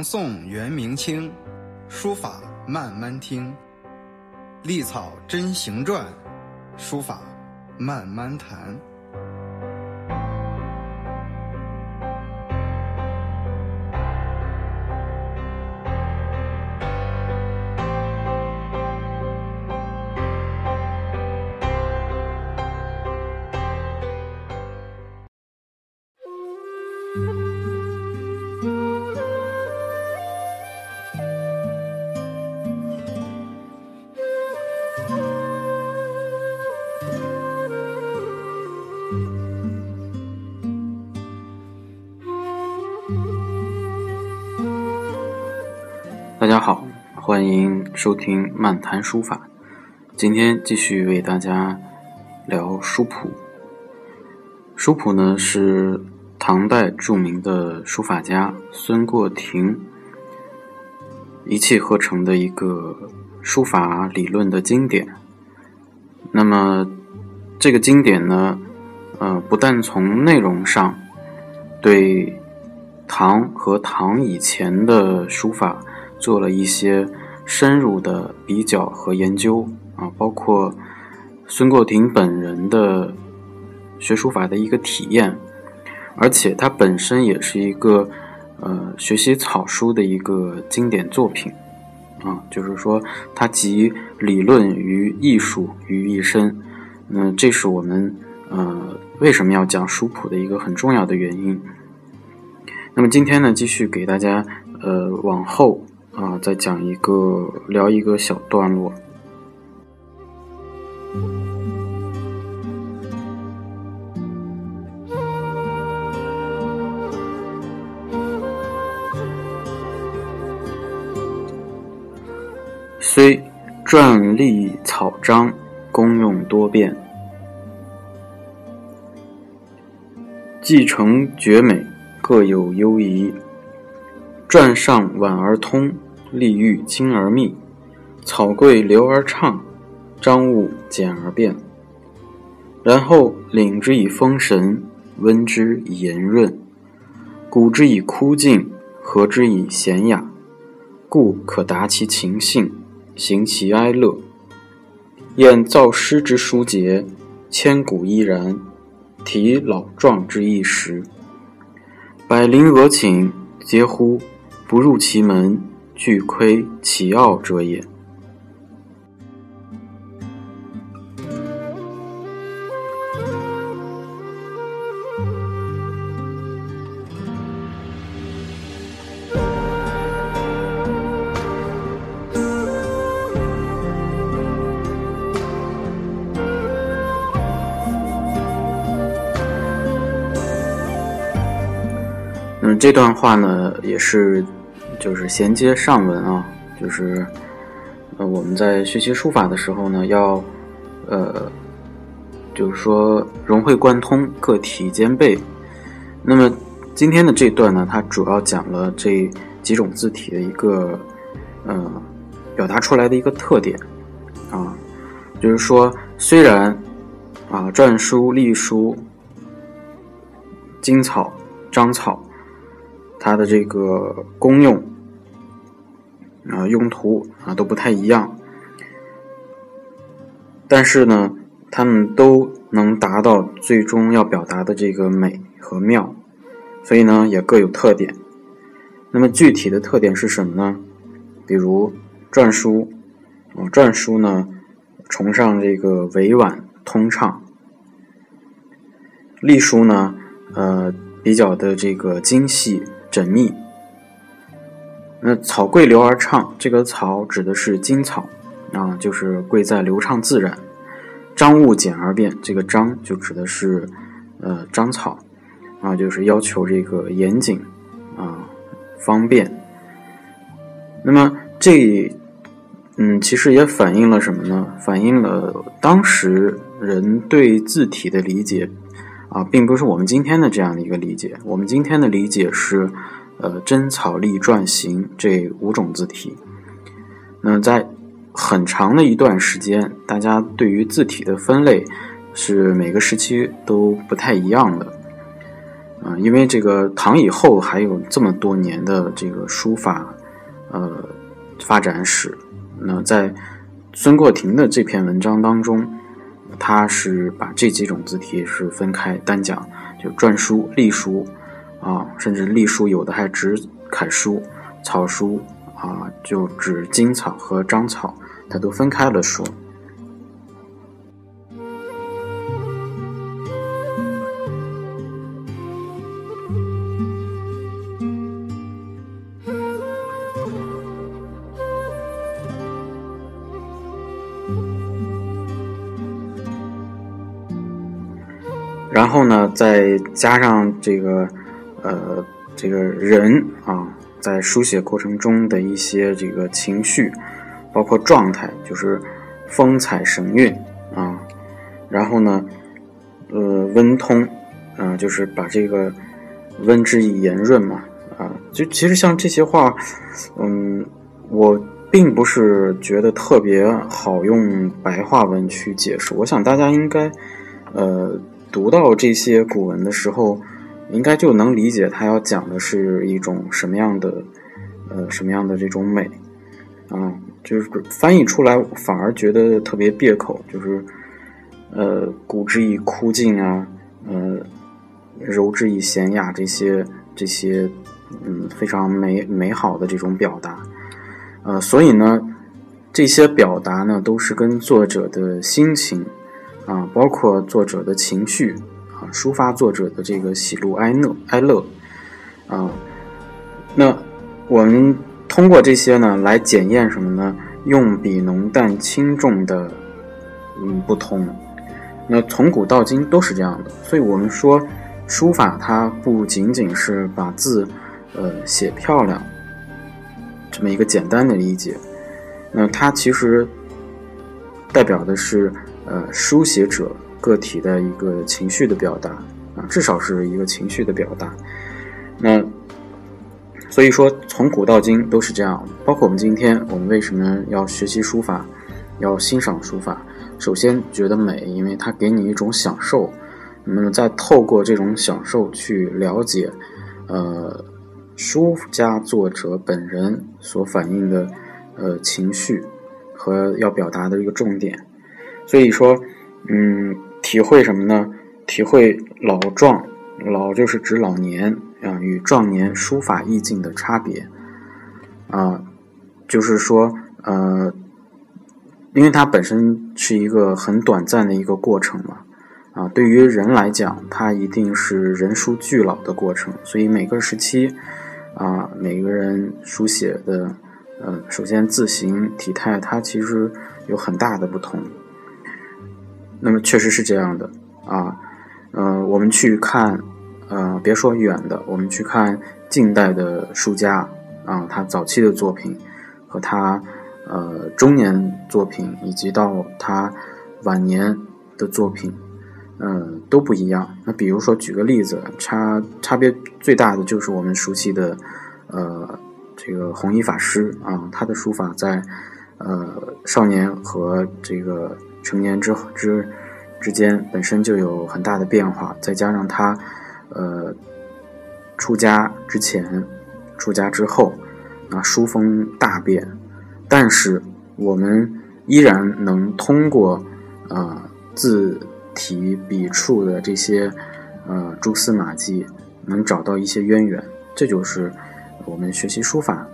唐宋元明清，书法慢慢听。隶草真行传，书法慢慢谈。欢迎收听漫谈书法。今天继续为大家聊书谱。书谱呢是唐代著名的书法家孙过庭一气呵成的一个书法理论的经典。那么这个经典呢，呃，不但从内容上对唐和唐以前的书法。做了一些深入的比较和研究啊，包括孙过庭本人的学书法的一个体验，而且他本身也是一个呃学习草书的一个经典作品啊，就是说他集理论与艺术于一身，那这是我们呃为什么要讲书谱的一个很重要的原因。那么今天呢，继续给大家呃往后。啊，再讲一个，聊一个小段落。虽篆隶草章功用多变，继承绝美，各有优异。篆上婉而通。利欲精而密，草贵流而畅，章物简而变。然后领之以风神，温之以炎润，鼓之以枯静，和之以闲雅，故可达其情性，行其哀乐。验造诗之书节，千古依然；题老壮之一时，百灵俄顷，嗟乎不入其门。巨亏其傲者也。嗯，这段话呢，也是。就是衔接上文啊，就是呃，我们在学习书法的时候呢，要呃，就是说融会贯通，个体兼备。那么今天的这段呢，它主要讲了这几种字体的一个呃表达出来的一个特点啊，就是说虽然啊篆书、隶书、金草、章草。它的这个功用啊、用途啊都不太一样，但是呢，它们都能达到最终要表达的这个美和妙，所以呢也各有特点。那么具体的特点是什么呢？比如篆书啊，篆书呢崇尚这个委婉通畅，隶书呢呃比较的这个精细。缜密。那草贵流而畅，这个草指的是金草啊，就是贵在流畅自然。章物简而变，这个章就指的是呃章草啊，就是要求这个严谨啊方便。那么这嗯，其实也反映了什么呢？反映了当时人对字体的理解。啊，并不是我们今天的这样的一个理解。我们今天的理解是，呃，真草隶篆行这五种字体。那在很长的一段时间，大家对于字体的分类是每个时期都不太一样的。啊，因为这个唐以后还有这么多年的这个书法，呃，发展史。那在孙过庭的这篇文章当中，他是把这几种字体是分开单讲，就篆书、隶书啊，甚至隶书有的还指楷书、草书啊，就指金草和章草，它都分开了说。然后呢，再加上这个，呃，这个人啊，在书写过程中的一些这个情绪，包括状态，就是风采神韵啊。然后呢，呃，温通，啊，就是把这个温之以言润嘛，啊，就其实像这些话，嗯，我并不是觉得特别好用白话文去解释。我想大家应该，呃。读到这些古文的时候，应该就能理解他要讲的是一种什么样的，呃，什么样的这种美，啊，就是翻译出来反而觉得特别别口，就是，呃，古之以枯静啊，呃，柔之以娴雅这些这些，嗯，非常美美好的这种表达，呃，所以呢，这些表达呢，都是跟作者的心情。啊，包括作者的情绪，抒发作者的这个喜怒哀乐哀乐啊。那我们通过这些呢，来检验什么呢？用笔浓淡轻重的嗯不同。那从古到今都是这样的，所以我们说书法它不仅仅是把字呃写漂亮这么一个简单的理解，那它其实代表的是。呃，书写者个体的一个情绪的表达啊，至少是一个情绪的表达。那所以说，从古到今都是这样。包括我们今天，我们为什么要学习书法，要欣赏书法？首先觉得美，因为它给你一种享受。那么再透过这种享受去了解，呃，书家作者本人所反映的呃情绪和要表达的一个重点。所以说，嗯，体会什么呢？体会老壮，老就是指老年啊，与壮年书法意境的差别啊，就是说，呃，因为它本身是一个很短暂的一个过程嘛，啊，对于人来讲，它一定是人书俱老的过程，所以每个时期啊，每个人书写的，呃，首先字形体态，它其实有很大的不同。那么确实是这样的啊，呃，我们去看，呃，别说远的，我们去看近代的书家啊，他早期的作品和他呃中年作品，以及到他晚年的作品，嗯，都不一样。那比如说举个例子，差差别最大的就是我们熟悉的呃这个弘一法师啊，他的书法在呃少年和这个。成年之之之间本身就有很大的变化，再加上他，呃，出家之前、出家之后，啊，书风大变，但是我们依然能通过啊字体笔触的这些呃蛛丝马迹，能找到一些渊源。这就是我们学习书法，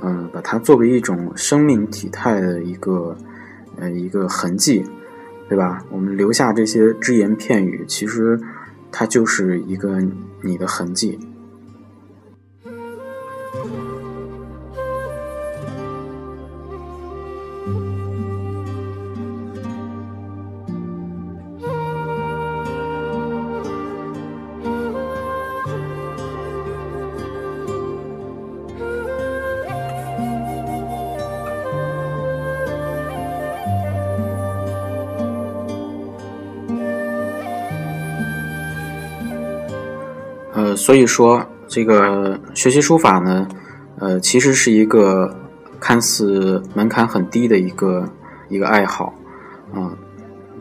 嗯，把它作为一种生命体态的一个。呃，一个痕迹，对吧？我们留下这些只言片语，其实它就是一个你的痕迹。所以说，这个学习书法呢，呃，其实是一个看似门槛很低的一个一个爱好，啊，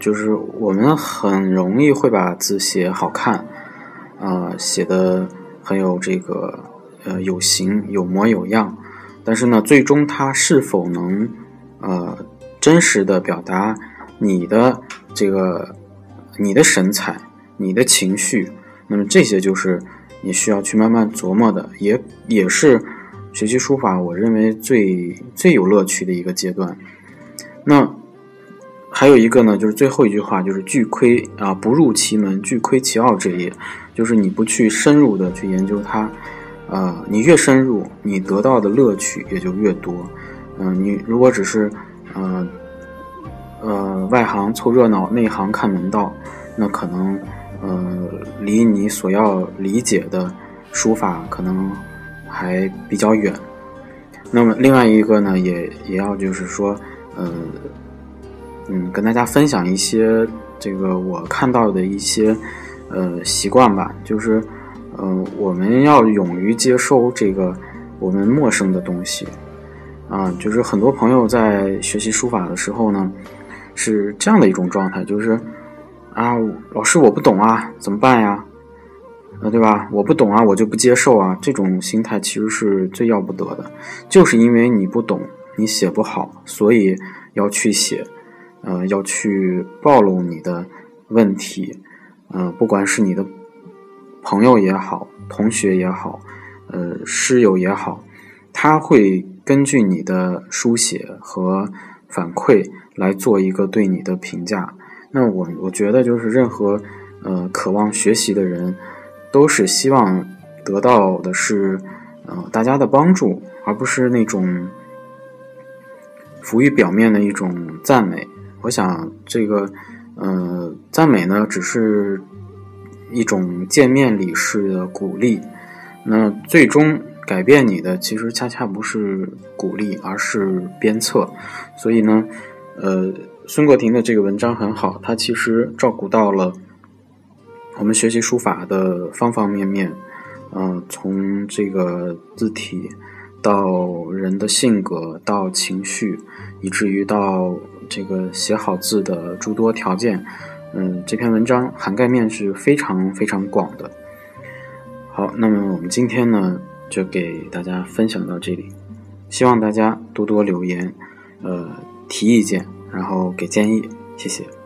就是我们很容易会把字写好看，呃，写的很有这个呃有形有模有样，但是呢，最终它是否能呃真实的表达你的这个你的神采、你的情绪，那么这些就是你需要去慢慢琢磨的，也也是学习书法我认为最最有乐趣的一个阶段。那。还有一个呢，就是最后一句话，就是“巨窥啊，不入其门，巨窥其奥”这一，就是你不去深入的去研究它，呃，你越深入，你得到的乐趣也就越多。嗯，你如果只是呃呃外行凑热闹，内行看门道，那可能呃离你所要理解的书法可能还比较远。那么另外一个呢，也也要就是说，呃。嗯，跟大家分享一些这个我看到的一些呃习惯吧，就是呃我们要勇于接收这个我们陌生的东西啊，就是很多朋友在学习书法的时候呢，是这样的一种状态，就是啊老师我不懂啊，怎么办呀？啊对吧？我不懂啊，我就不接受啊，这种心态其实是最要不得的，就是因为你不懂，你写不好，所以要去写。呃，要去暴露你的问题，呃，不管是你的朋友也好，同学也好，呃，师友也好，他会根据你的书写和反馈来做一个对你的评价。那我我觉得，就是任何呃渴望学习的人，都是希望得到的是呃大家的帮助，而不是那种浮于表面的一种赞美。我想，这个，呃，赞美呢，只是一种见面礼式的鼓励。那最终改变你的，其实恰恰不是鼓励，而是鞭策。所以呢，呃，孙国庭的这个文章很好，他其实照顾到了我们学习书法的方方面面。嗯，从这个字体到人的性格，到情绪，以至于到。这个写好字的诸多条件，嗯，这篇文章涵盖面是非常非常广的。好，那么我们今天呢，就给大家分享到这里，希望大家多多留言，呃，提意见，然后给建议，谢谢。